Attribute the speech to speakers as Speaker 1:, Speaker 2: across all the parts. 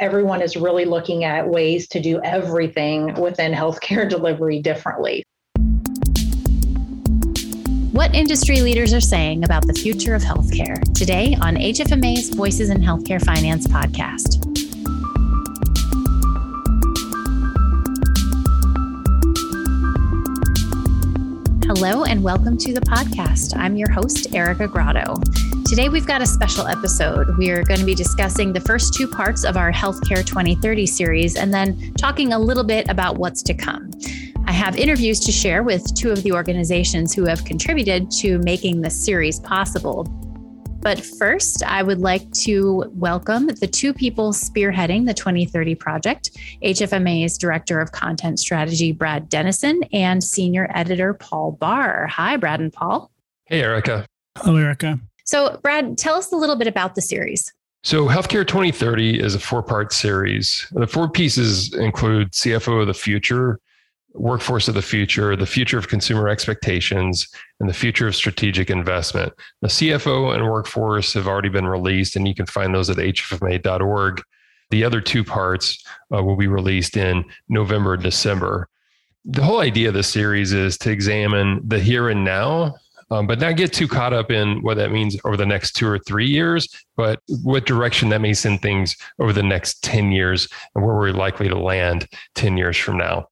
Speaker 1: everyone is really looking at ways to do everything within healthcare delivery differently.
Speaker 2: What industry leaders are saying about the future of healthcare today on HFMA's Voices in Healthcare Finance podcast. Hello, and welcome to the podcast. I'm your host, Erica Grotto. Today, we've got a special episode. We are going to be discussing the first two parts of our Healthcare 2030 series and then talking a little bit about what's to come. I have interviews to share with two of the organizations who have contributed to making this series possible. But first, I would like to welcome the two people spearheading the 2030 project HFMA's Director of Content Strategy, Brad Dennison, and Senior Editor, Paul Barr. Hi, Brad and Paul.
Speaker 3: Hey, Erica.
Speaker 4: Hello, Erica.
Speaker 2: So, Brad, tell us a little bit about the series.
Speaker 3: So, Healthcare 2030 is a four part series. The four pieces include CFO of the Future, workforce of the future, the future of consumer expectations, and the future of strategic investment. The CFO and workforce have already been released, and you can find those at hfma.org. The other two parts uh, will be released in November and December. The whole idea of this series is to examine the here and now, um, but not get too caught up in what that means over the next two or three years, but what direction that may send things over the next 10 years and where we're likely to land 10 years from now.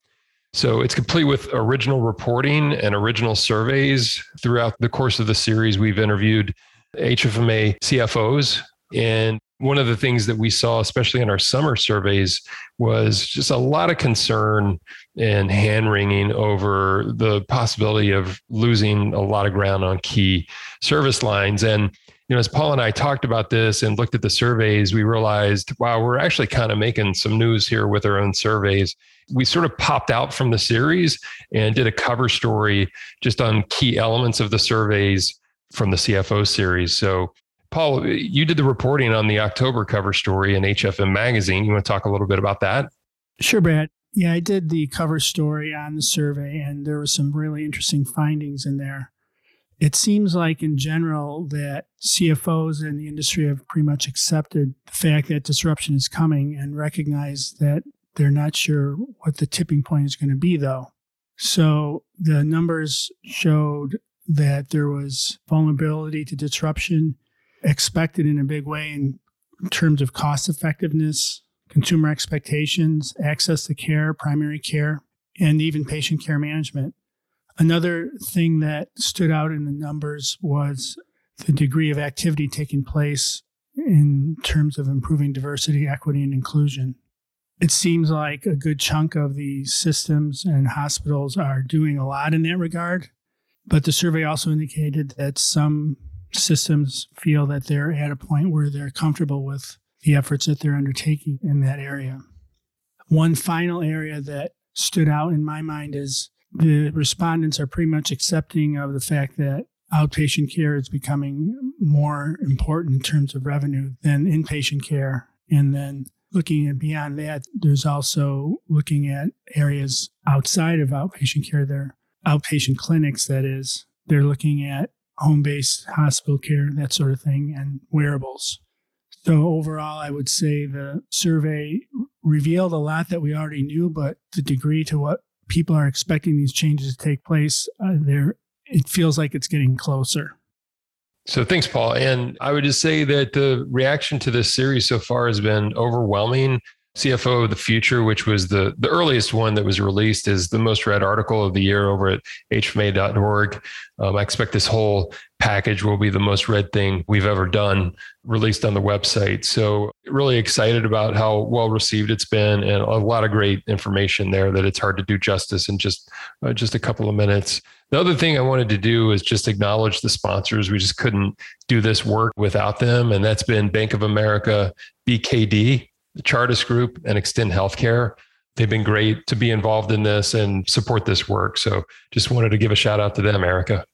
Speaker 3: So it's complete with original reporting and original surveys. Throughout the course of the series, we've interviewed HFMA CFOs. And one of the things that we saw, especially in our summer surveys, was just a lot of concern and hand wringing over the possibility of losing a lot of ground on key service lines. And you know, as Paul and I talked about this and looked at the surveys, we realized, wow, we're actually kind of making some news here with our own surveys we sort of popped out from the series and did a cover story just on key elements of the surveys from the CFO series. So, Paul, you did the reporting on the October cover story in HFM Magazine. You want to talk a little bit about that?
Speaker 4: Sure, Brad. Yeah, I did the cover story on the survey, and there were some really interesting findings in there. It seems like, in general, that CFOs in the industry have pretty much accepted the fact that disruption is coming and recognize that they're not sure what the tipping point is going to be, though. So the numbers showed that there was vulnerability to disruption expected in a big way in terms of cost effectiveness, consumer expectations, access to care, primary care, and even patient care management. Another thing that stood out in the numbers was the degree of activity taking place in terms of improving diversity, equity, and inclusion it seems like a good chunk of the systems and hospitals are doing a lot in that regard. But the survey also indicated that some systems feel that they're at a point where they're comfortable with the efforts that they're undertaking in that area. One final area that stood out in my mind is the respondents are pretty much accepting of the fact that outpatient care is becoming more important in terms of revenue than inpatient care. And then looking at beyond that, there's also looking at areas outside of outpatient care. There outpatient clinics, that is. They're looking at home based hospital care, that sort of thing, and wearables. So, overall, I would say the survey revealed a lot that we already knew, but the degree to what people are expecting these changes to take place, uh, there, it feels like it's getting closer.
Speaker 3: So thanks, Paul. And I would just say that the reaction to this series so far has been overwhelming. CFO of the Future, which was the, the earliest one that was released, is the most read article of the year over at hfma.org. Um, I expect this whole package will be the most read thing we've ever done released on the website. So, really excited about how well received it's been and a lot of great information there that it's hard to do justice in just, uh, just a couple of minutes. The other thing I wanted to do is just acknowledge the sponsors. We just couldn't do this work without them. And that's been Bank of America, BKD, the Chartis Group, and Xtend Healthcare. They've been great to be involved in this and support this work. So just wanted to give a shout out to them, Erica.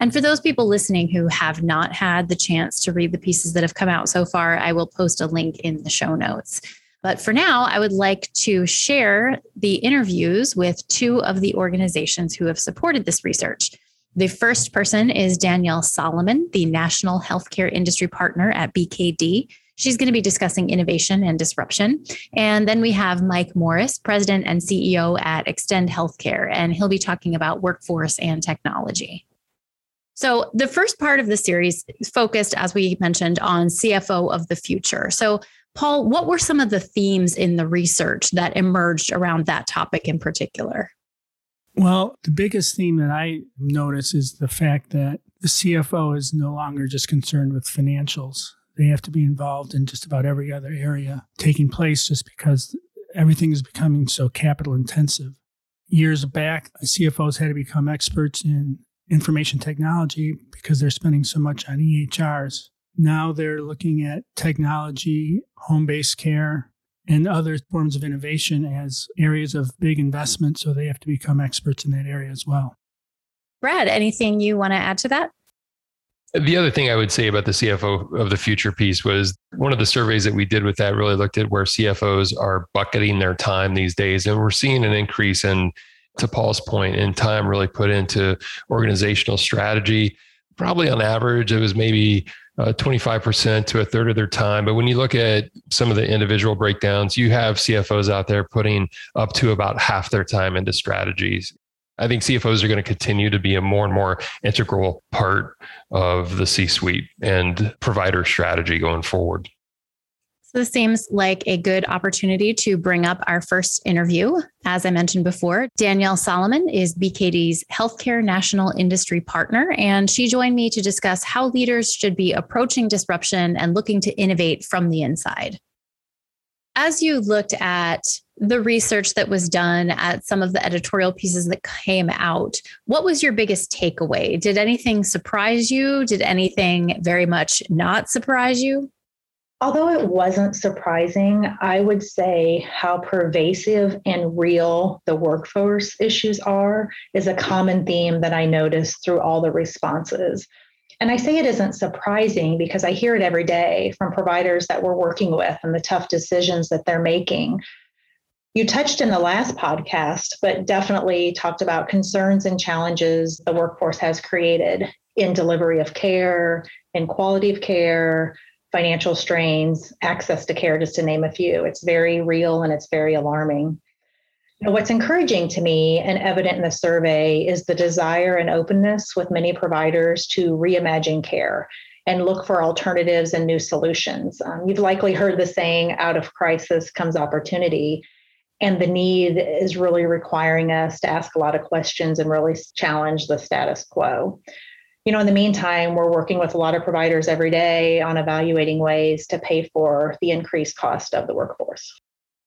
Speaker 2: And for those people listening who have not had the chance to read the pieces that have come out so far, I will post a link in the show notes. But for now, I would like to share the interviews with two of the organizations who have supported this research. The first person is Danielle Solomon, the National Healthcare Industry Partner at BKD. She's going to be discussing innovation and disruption. And then we have Mike Morris, President and CEO at Xtend Healthcare, and he'll be talking about workforce and technology. So, the first part of the series focused, as we mentioned, on CFO of the future. So, Paul, what were some of the themes in the research that emerged around that topic in particular?
Speaker 4: Well, the biggest theme that I notice is the fact that the CFO is no longer just concerned with financials. They have to be involved in just about every other area taking place just because everything is becoming so capital intensive. Years back, CFOs had to become experts in information technology because they're spending so much on EHRs. Now they're looking at technology, home based care, and other forms of innovation as areas of big investment. So they have to become experts in that area as well.
Speaker 2: Brad, anything you want to add to that?
Speaker 3: The other thing I would say about the CFO of the future piece was one of the surveys that we did with that really looked at where CFOs are bucketing their time these days. And we're seeing an increase in, to Paul's point, in time really put into organizational strategy. Probably on average, it was maybe uh, 25% to a third of their time. But when you look at some of the individual breakdowns, you have CFOs out there putting up to about half their time into strategies. I think CFOs are going to continue to be a more and more integral part of the C suite and provider strategy going forward.
Speaker 2: So this seems like a good opportunity to bring up our first interview. As I mentioned before, Danielle Solomon is BKD's Healthcare National Industry Partner, and she joined me to discuss how leaders should be approaching disruption and looking to innovate from the inside. As you looked at the research that was done at some of the editorial pieces that came out, what was your biggest takeaway? Did anything surprise you? Did anything very much not surprise you?
Speaker 1: Although it wasn't surprising, I would say how pervasive and real the workforce issues are is a common theme that I noticed through all the responses. And I say it isn't surprising because I hear it every day from providers that we're working with and the tough decisions that they're making. You touched in the last podcast, but definitely talked about concerns and challenges the workforce has created in delivery of care, in quality of care, financial strains, access to care, just to name a few. It's very real and it's very alarming. Know, what's encouraging to me and evident in the survey is the desire and openness with many providers to reimagine care and look for alternatives and new solutions. Um, you've likely heard the saying, out of crisis comes opportunity. And the need is really requiring us to ask a lot of questions and really challenge the status quo you know, in the meantime, we're working with a lot of providers every day on evaluating ways to pay for the increased cost of the workforce.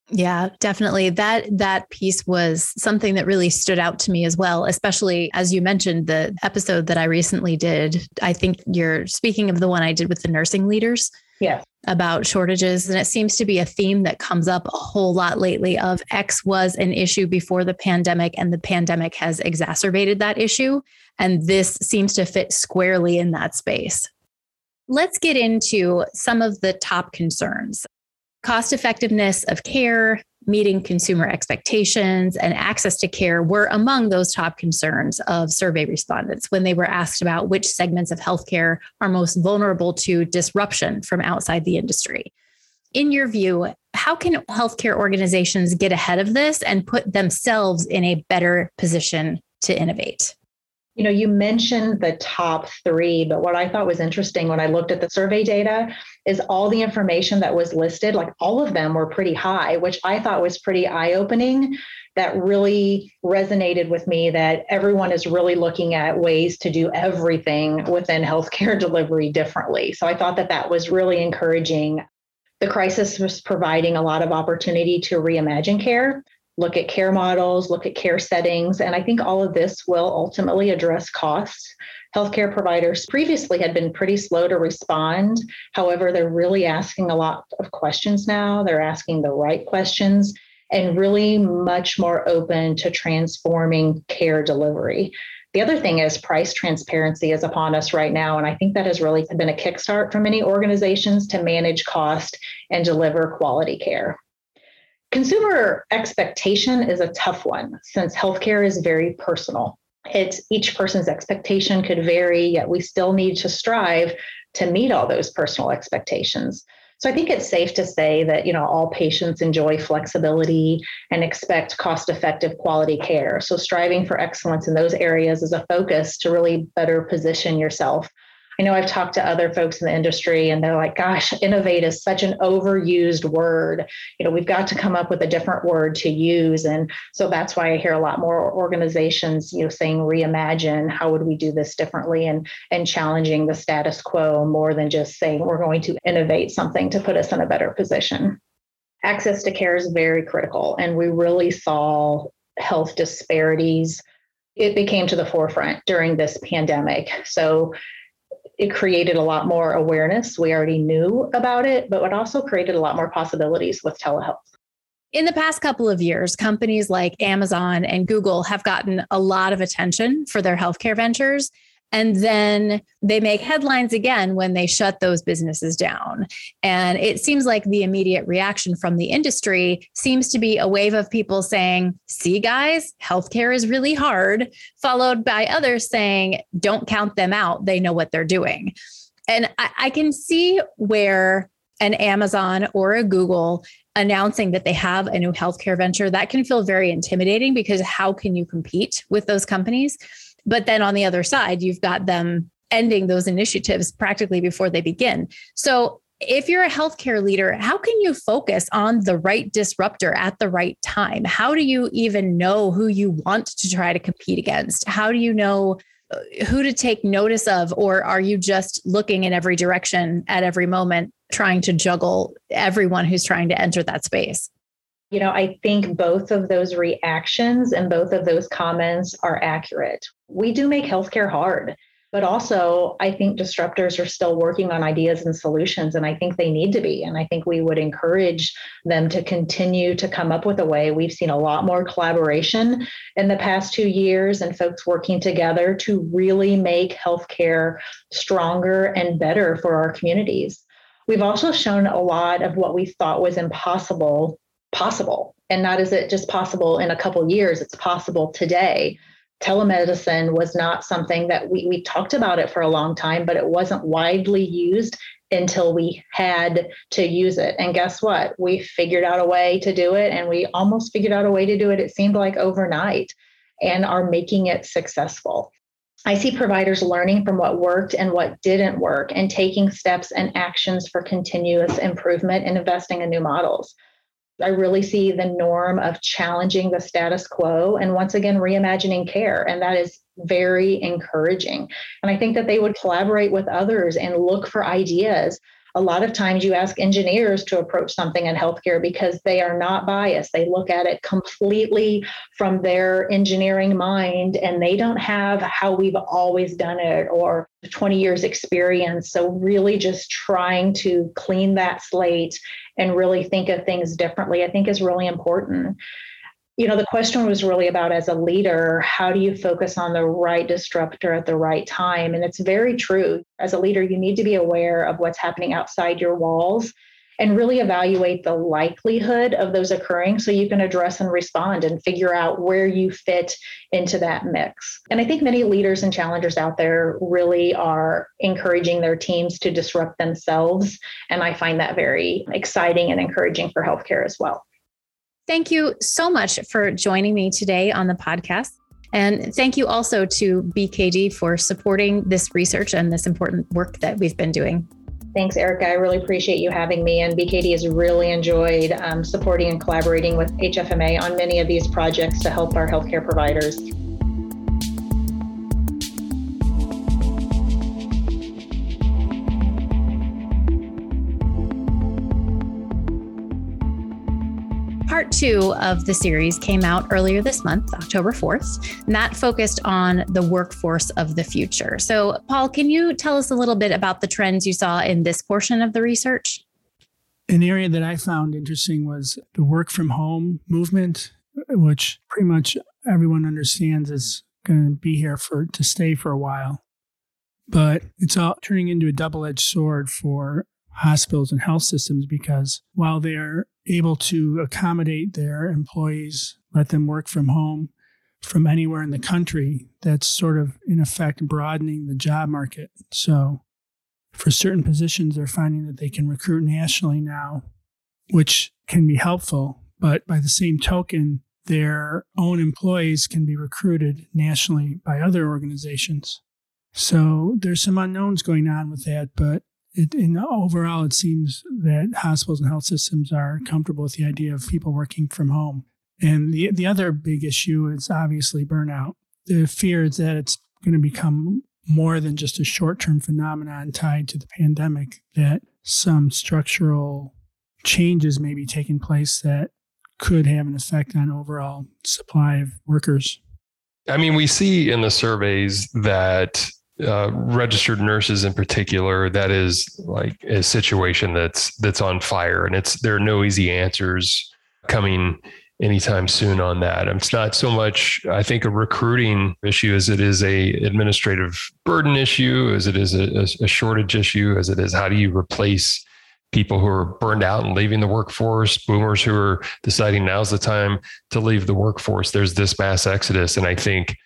Speaker 2: Yeah, definitely. That that piece was something that really stood out to me as well, especially as you mentioned the episode that I recently did. I think you're speaking of the one I did with the nursing leaders.
Speaker 1: Yeah.
Speaker 2: About shortages. And it seems to be a theme that comes up a whole lot lately of X was an issue before the pandemic and the pandemic has exacerbated that issue. And this seems to fit squarely in that space. Let's get into some of the top concerns cost effectiveness of care, meeting consumer expectations, and access to care were among those top concerns of survey respondents when they were asked about which segments of healthcare are most vulnerable to disruption from outside the industry. In your view, how can healthcare organizations get ahead of this and put themselves in a better position to innovate?
Speaker 1: You know, you mentioned the top three, but what I thought was interesting when I looked at the survey data is all the information that was listed, like all of them were pretty high, which I thought was pretty eye opening. That really resonated with me that everyone is really looking at ways to do everything within healthcare delivery differently. So I thought that that was really encouraging. The crisis was providing a lot of opportunity to reimagine care look at care models, look at care settings. And I think all of this will ultimately address costs. Healthcare providers previously had been pretty slow to respond. However, they're really asking a lot of questions now. They're asking the right questions and really much more open to transforming care delivery. The other thing is price transparency is upon us right now. And I think that has really been a kickstart for many organizations to manage cost and deliver quality care. Consumer expectation is a tough one since healthcare is very personal. It's each person's expectation could vary, yet we still need to strive to meet all those personal expectations. So I think it's safe to say that, you know, all patients enjoy flexibility and expect cost-effective quality care. So striving for excellence in those areas is a focus to really better position yourself I know I've talked to other folks in the industry and they're like, gosh, innovate is such an overused word. You know, we've got to come up with a different word to use. And so that's why I hear a lot more organizations, you know, saying reimagine, how would we do this differently and and challenging the status quo more than just saying we're going to innovate something to put us in a better position. Access to care is very critical. And we really saw health disparities it became to the forefront during this pandemic. So it created a lot more awareness. We already knew about it, but it also created a lot more possibilities with telehealth.
Speaker 2: In the past couple of years, companies like Amazon and Google have gotten a lot of attention for their healthcare ventures. And then they make headlines again when they shut those businesses down. And it seems like the immediate reaction from the industry seems to be a wave of people saying, see, guys, healthcare is really hard, followed by others saying, don't count them out. They know what they're doing. And I, I can see where an Amazon or a Google announcing that they have a new healthcare venture that can feel very intimidating because how can you compete with those companies? But then on the other side, you've got them ending those initiatives practically before they begin. So if you're a healthcare leader, how can you focus on the right disruptor at the right time? How do you even know who you want to try to compete against? How do you know uh, who to take notice of? Or are you just looking in every direction at every moment, trying to juggle everyone who's trying to enter that space?
Speaker 1: You know, I think both of those reactions and both of those comments are accurate. We do make healthcare hard, but also I think disruptors are still working on ideas and solutions, and I think they need to be. And I think we would encourage them to continue to come up with a way. We've seen a lot more collaboration in the past two years and folks working together to really make healthcare stronger and better for our communities. We've also shown a lot of what we thought was impossible possible. And not is it just possible in a couple years, it's possible today. Telemedicine was not something that we, we talked about it for a long time, but it wasn't widely used until we had to use it. And guess what? We figured out a way to do it, and we almost figured out a way to do it, it seemed like overnight, and are making it successful. I see providers learning from what worked and what didn't work and taking steps and actions for continuous improvement and investing in new models. I really see the norm of challenging the status quo and once again reimagining care. And that is very encouraging. And I think that they would collaborate with others and look for ideas a lot of times you ask engineers to approach something in healthcare because they are not biased. They look at it completely from their engineering mind and they don't have how we've always done it or 20 years experience. So, really just trying to clean that slate and really think of things differently, I think is really important you know, the question was really about as a leader, how do you focus on the right disruptor at the right time? And it's very true. As a leader, you need to be aware of what's happening outside your walls and really evaluate the likelihood of those occurring so you can address and respond and figure out where you fit into that mix. And I think many leaders and challengers out there really are encouraging their teams to disrupt themselves. And I find that very exciting and encouraging for healthcare as well.
Speaker 2: Thank you so much for joining me today on the podcast. And thank you also to BKD for supporting this research and this important work that we've been doing.
Speaker 1: Thanks, Erica. I really appreciate you having me. And BKD has really enjoyed um, supporting and collaborating with HFMA on many of these projects to help our healthcare providers.
Speaker 2: Part two of the series came out earlier this month, October 4th, and that focused on the workforce of the future. So, Paul, can you tell us a little bit about the trends you saw in this portion of the research?
Speaker 4: An area that I found interesting was the work from home movement, which pretty much everyone understands is going to be here for to stay for a while. But it's all turning into a double edged sword for hospitals and health systems because while they are able to accommodate their employees, let them work from home from anywhere in the country, that's sort of in effect broadening the job market. So for certain positions, they're finding that they can recruit nationally now, which can be helpful. But by the same token, their own employees can be recruited nationally by other organizations. So there's some unknowns going on with that, but it, in overall, it seems that hospitals and health systems are comfortable with the idea of people working from home. And the the other big issue is obviously burnout. The fear is that it's going to become more than just a short term phenomenon tied to the pandemic, that some structural changes may be taking place that could have an effect on overall supply of workers.
Speaker 3: I mean, we see in the surveys that uh, registered nurses in particular, that is like a situation that's that's on fire, and it's there are no easy answers coming anytime soon on that. It's not so much, I think, a recruiting issue as it is a administrative burden issue, as it is a, a shortage issue, as it is how do you replace people who are burned out and leaving the workforce, boomers who are deciding now's the time to leave the workforce. There's this mass exodus. And I think,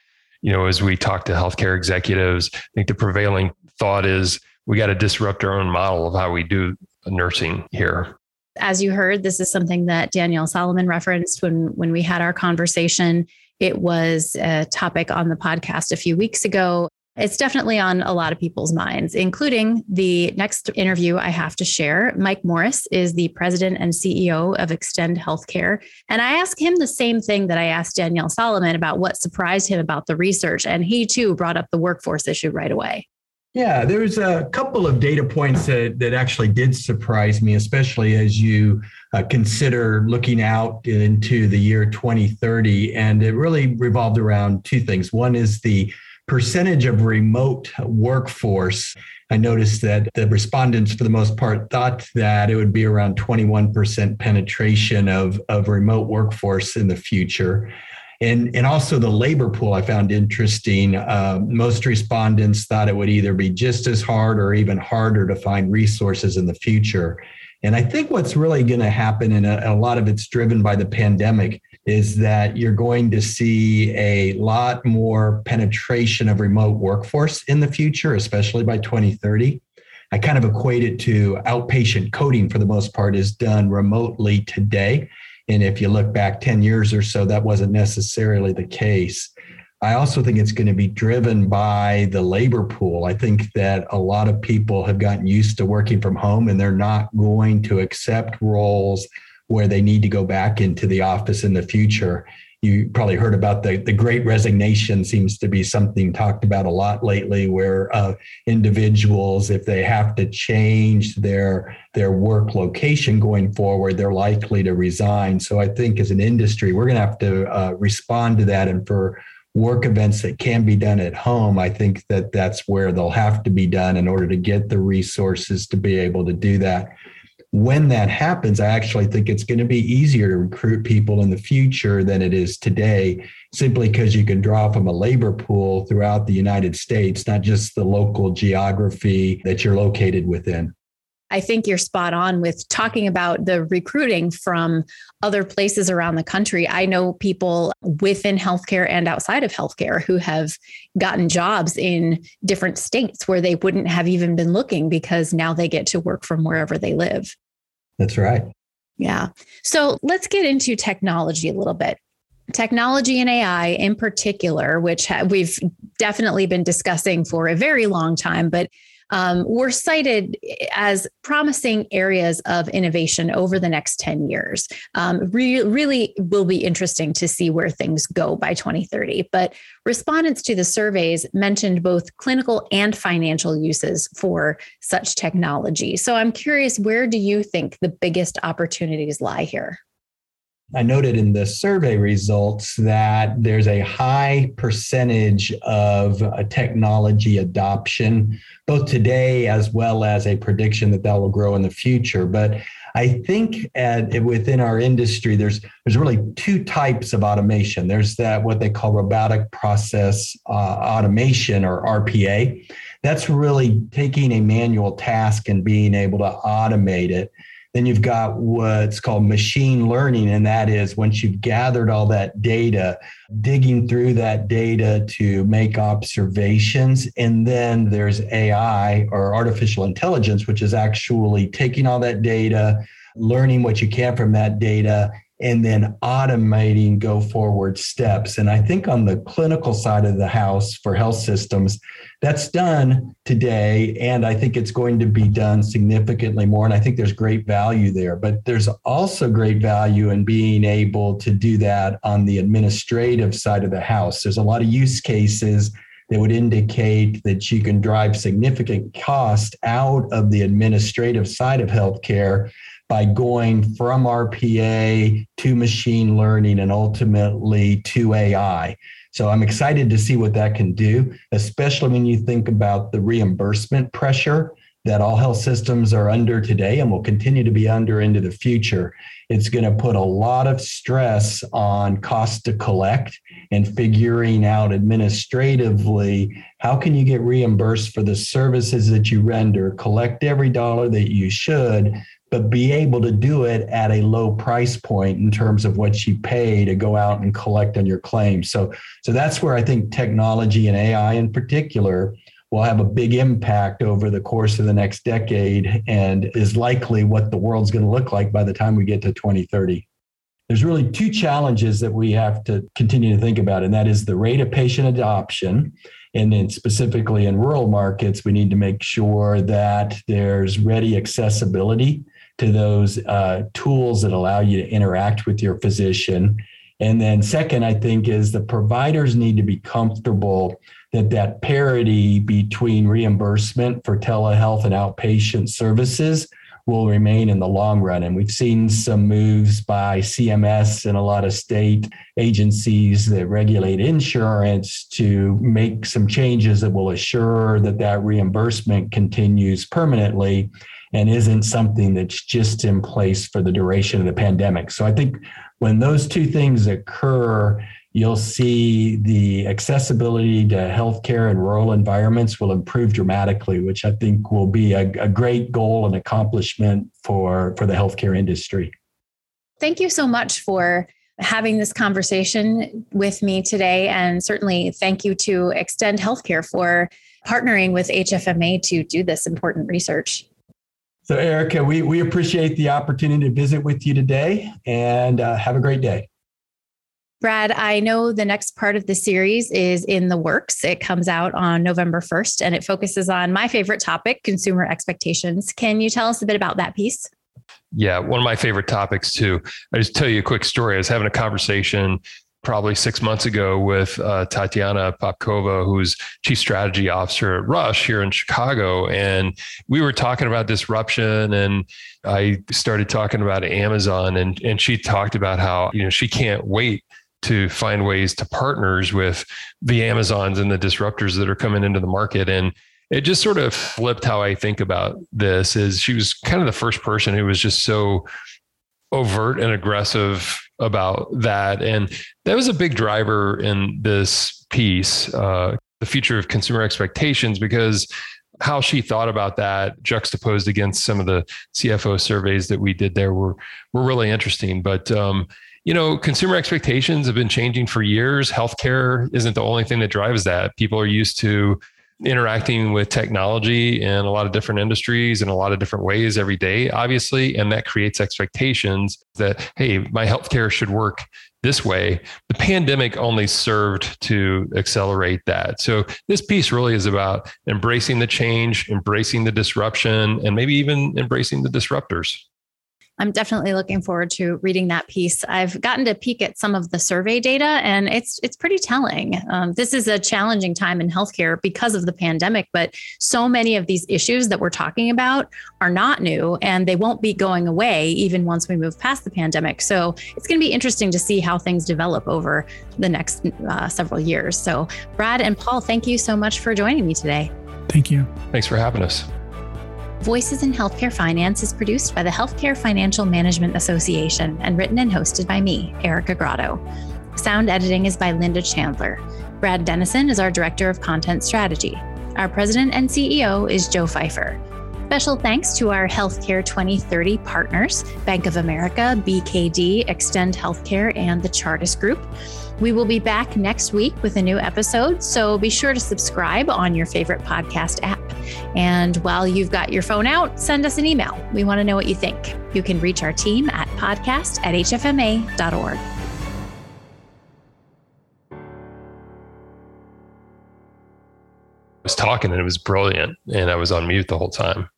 Speaker 3: you know, as we talk to healthcare executives, I think the prevailing thought is we got to disrupt our own model of how we do nursing here.
Speaker 2: As you heard, this is something that Danielle Solomon referenced when when we had our conversation. It was a topic on the podcast a few weeks ago. It's definitely on a lot of people's minds, including the next interview I have to share. Mike Morris is the president and CEO of Xtend Healthcare. And I asked him the same thing that I asked Danielle Solomon about what surprised him about the research. And he too brought up the workforce issue right away.
Speaker 5: Yeah, there's a couple of data points that, that actually did surprise me, especially as you uh, consider looking out into the year 2030. And it really revolved around two things. One is the percentage of remote workforce. I noticed that the respondents, for the most part, thought that it would be around 21% penetration of, of remote workforce in the future. And, and also the labor pool I found interesting. Uh, most respondents thought it would either be just as hard or even harder to find resources in the future. And I think what's really going to happen, and a, a lot of it's driven by the pandemic, is that you're going to see a lot more penetration of remote workforce in the future, especially by 2030. I kind of equate it to outpatient coding for the most part is done remotely today. And if you look back 10 years or so, that wasn't necessarily the case. I also think it's going to be driven by the labor pool. I think that a lot of people have gotten used to working from home and they're not going to accept roles where they need to go back into the office in the future. You probably heard about the, the great resignation seems to be something talked about a lot lately where uh, individuals, if they have to change their, their work location going forward, they're likely to resign. So I think as an industry, we're going to have to uh, respond to that. And for work events that can be done at home, I think that that's where they'll have to be done in order to get the resources to be able to do that when that happens, I actually think it's going to be easier to recruit people in the future than it is today, simply because you can draw from a labor pool throughout the United States, not just the local geography that you're located within.
Speaker 2: I think you're spot on with talking about the recruiting from other places around the country. I know people within healthcare and outside of healthcare who have gotten jobs in different states where they wouldn't have even been looking because now they get to work from wherever they live.
Speaker 5: That's right.
Speaker 2: Yeah. So let's get into technology a little bit. Technology and AI in particular, which we've definitely been discussing for a very long time, but um, were cited as promising areas of innovation over the next 10 years. Um, re- really will be interesting to see where things go by 2030. But respondents to the surveys mentioned both clinical and financial uses for such technology. So I'm curious, where do you think the biggest opportunities lie here?
Speaker 5: I noted in the survey results that there's a high percentage of technology adoption, both today as well as a prediction that that will grow in the future. But I think at, within our industry, there's there's really two types of automation. There's that what they call robotic process uh, automation or RPA. That's really taking a manual task and being able to automate it. Then you've got what's called machine learning, and that is once you've gathered all that data, digging through that data to make observations. And then there's AI or artificial intelligence, which is actually taking all that data, learning what you can from that data, and then automating go forward steps. And I think on the clinical side of the house for health systems, that's done today. And I think it's going to be done significantly more. And I think there's great value there. But there's also great value in being able to do that on the administrative side of the house. There's a lot of use cases that would indicate that you can drive significant cost out of the administrative side of healthcare by going from RPA to machine learning and ultimately to AI. So I'm excited to see what that can do, especially when you think about the reimbursement pressure that all health systems are under today and will continue to be under into the future. It's going to put a lot of stress on cost to collect and figuring out administratively how can you get reimbursed for the services that you render, collect every dollar that you should, but be able to do it at a low price point in terms of what you pay to go out and collect on your claim. So, so that's where I think technology and AI in particular will have a big impact over the course of the next decade and is likely what the world's going to look like by the time we get to 2030. There's really two challenges that we have to continue to think about, and that is the rate of patient adoption. And then specifically in rural markets, we need to make sure that there's ready accessibility to those uh, tools that allow you to interact with your physician. And then, second, I think, is the providers need to be comfortable that that parity between reimbursement for telehealth and outpatient services will remain in the long run. And we've seen some moves by CMS and a lot of state agencies that regulate insurance to make some changes that will assure that that reimbursement continues permanently and isn't something that's just in place for the duration of the pandemic. So I think when those two things occur, you'll see the accessibility to healthcare in rural environments will improve dramatically, which I think will be a, a great goal and accomplishment for, for the healthcare industry.
Speaker 2: Thank you so much for having this conversation with me today. And certainly thank you to Xtend Healthcare for partnering with HFMA to do this important research.
Speaker 5: So, Erica, we, we appreciate the opportunity to visit with you today and uh, have a great day.
Speaker 2: Brad, I know the next part of the series is in the works. It comes out on November 1st and it focuses on my favorite topic, consumer expectations. Can you tell us a bit about that piece?
Speaker 3: Yeah, one of my favorite topics too. I just tell you a quick story. I was having a conversation probably six months ago with uh, Tatiana Popkova, who's chief strategy officer at Rush here in Chicago. And we were talking about disruption and I started talking about Amazon and, and she talked about how, you know, she can't wait to find ways to partners with the Amazons and the disruptors that are coming into the market. And it just sort of flipped how I think about this is she was kind of the first person who was just so overt and aggressive about that. And that was a big driver in this piece, uh, the future of consumer expectations, because how she thought about that juxtaposed against some of the CFO surveys that we did there were were really interesting. But um, you know, consumer expectations have been changing for years. Healthcare isn't the only thing that drives that. People are used to interacting with technology in a lot of different industries in a lot of different ways every day, obviously. And that creates expectations that, hey, my healthcare should work this way. The pandemic only served to accelerate that. So this piece really is about embracing the change, embracing the disruption, and maybe even embracing the disruptors.
Speaker 2: I'm definitely looking forward to reading that piece. I've gotten to peek at some of the survey data, and it's it's pretty telling. Um, this is a challenging time in healthcare because of the pandemic, but so many of these issues that we're talking about are not new, and they won't be going away even once we move past the pandemic. So it's going to be interesting to see how things develop over the next uh, several years. So, Brad and Paul, thank you so much for joining me today.
Speaker 4: Thank you.
Speaker 3: Thanks for having us.
Speaker 2: Voices in Healthcare Finance is produced by the Healthcare Financial Management Association and written and hosted by me, Erica Grotto. Sound editing is by Linda Chandler. Brad Dennison is our Director of Content Strategy. Our President and CEO is Joe Fifer. Special thanks to our Healthcare 2030 partners Bank of America, BKD, Xtend Healthcare, and the Chartis Group. We will be back next week with a new episode, so be sure to subscribe on your favorite podcast app. And while you've got your phone out, send us an email. We want to know what you think. You can reach our team at podcast at hfma.org.
Speaker 3: I was talking and it was brilliant and I was on mute the whole time.